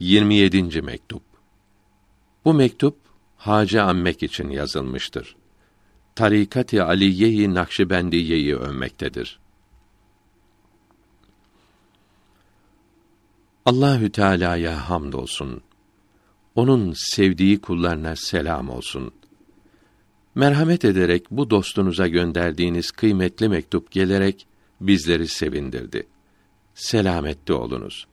27. mektup. Bu mektup Hacı Ammek için yazılmıştır. Tarikat-ı Aliye-i Nakşibendiye'yi övmektedir. Allahü Teala'ya hamdolsun. Onun sevdiği kullarına selam olsun. Merhamet ederek bu dostunuza gönderdiğiniz kıymetli mektup gelerek bizleri sevindirdi. Selamette olunuz.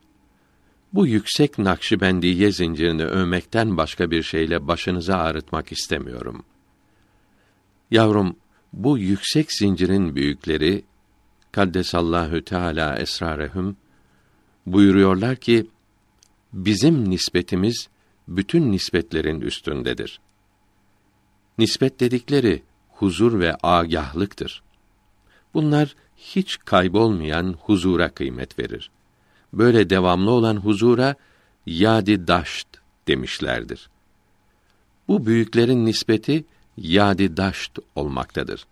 Bu yüksek Nakşibendiye zincirini övmekten başka bir şeyle başınızı ağrıtmak istemiyorum. Yavrum, bu yüksek zincirin büyükleri Kaddesallahu Teala esrarehum buyuruyorlar ki bizim nispetimiz bütün nispetlerin üstündedir. Nispet dedikleri huzur ve agahlıktır. Bunlar hiç kaybolmayan huzura kıymet verir. Böyle devamlı olan huzura yadi daşt demişlerdir. Bu büyüklerin nispeti yadi daşt olmaktadır.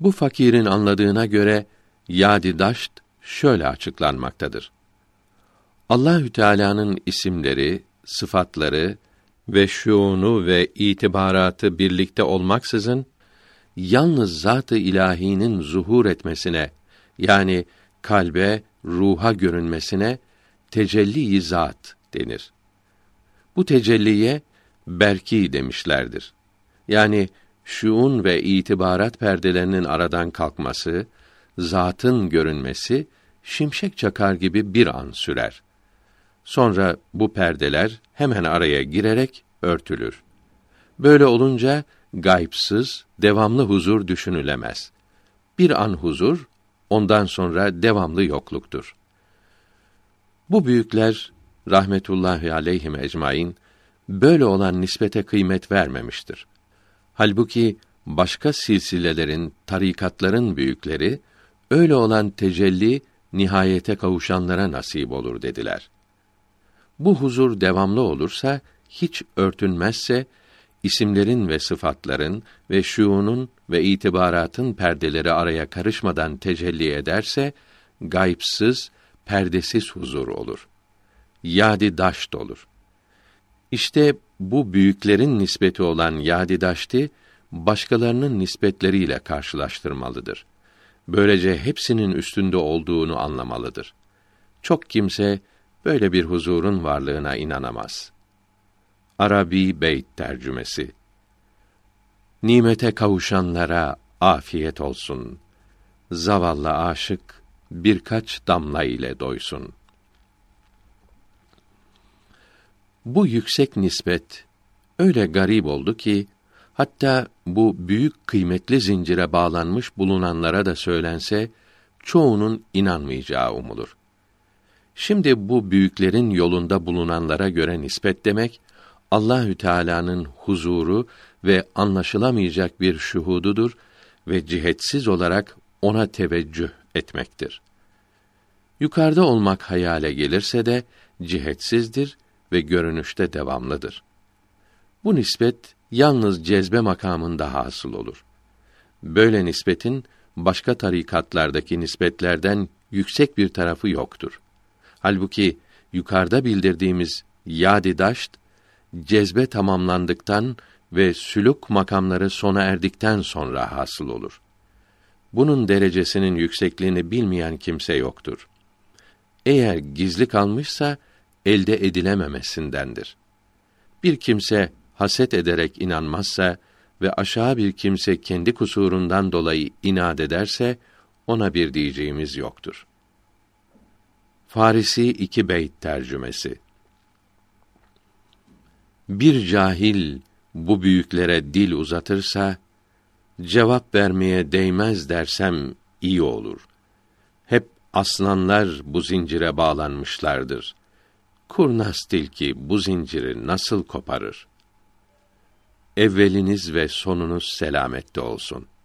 Bu fakirin anladığına göre yadi daşt şöyle açıklanmaktadır. Allahü Teala'nın isimleri, sıfatları ve şuunu ve itibaratı birlikte olmaksızın yalnız zat-ı ilahinin zuhur etmesine yani kalbe, ruha görünmesine tecelli-i zat denir. Bu tecelliye berki demişlerdir. Yani şuun ve itibarat perdelerinin aradan kalkması, zatın görünmesi şimşek çakar gibi bir an sürer. Sonra bu perdeler hemen araya girerek örtülür. Böyle olunca gaybsız, devamlı huzur düşünülemez. Bir an huzur, ondan sonra devamlı yokluktur. Bu büyükler rahmetullahi aleyhim ecmaîn böyle olan nispete kıymet vermemiştir. Halbuki başka silsilelerin, tarikatların büyükleri öyle olan tecelli nihayete kavuşanlara nasip olur dediler. Bu huzur devamlı olursa, hiç örtünmezse, isimlerin ve sıfatların ve şuunun ve itibaratın perdeleri araya karışmadan tecelli ederse, gaypsız, perdesiz huzur olur. Yadi daşt olur. İşte bu büyüklerin nispeti olan yadi daşti, başkalarının nispetleriyle karşılaştırmalıdır. Böylece hepsinin üstünde olduğunu anlamalıdır. Çok kimse böyle bir huzurun varlığına inanamaz. Arabi Beyt tercümesi Nimete kavuşanlara afiyet olsun. Zavallı aşık birkaç damla ile doysun. Bu yüksek nispet öyle garip oldu ki hatta bu büyük kıymetli zincire bağlanmış bulunanlara da söylense çoğunun inanmayacağı umulur. Şimdi bu büyüklerin yolunda bulunanlara göre nispet demek Allahü Teala'nın huzuru ve anlaşılamayacak bir şuhududur ve cihetsiz olarak ona teveccüh etmektir. Yukarıda olmak hayale gelirse de cihetsizdir ve görünüşte devamlıdır. Bu nispet yalnız cezbe makamında hasıl olur. Böyle nispetin başka tarikatlardaki nispetlerden yüksek bir tarafı yoktur. Halbuki yukarıda bildirdiğimiz yadi daşt cezbe tamamlandıktan ve sülük makamları sona erdikten sonra hasıl olur. Bunun derecesinin yüksekliğini bilmeyen kimse yoktur. Eğer gizli kalmışsa elde edilememesindendir. Bir kimse haset ederek inanmazsa ve aşağı bir kimse kendi kusurundan dolayı inat ederse ona bir diyeceğimiz yoktur. Farisi iki beyt tercümesi. Bir cahil bu büyüklere dil uzatırsa cevap vermeye değmez dersem iyi olur. Hep aslanlar bu zincire bağlanmışlardır. Kurnaz tilki bu zinciri nasıl koparır? Evveliniz ve sonunuz selamette olsun.''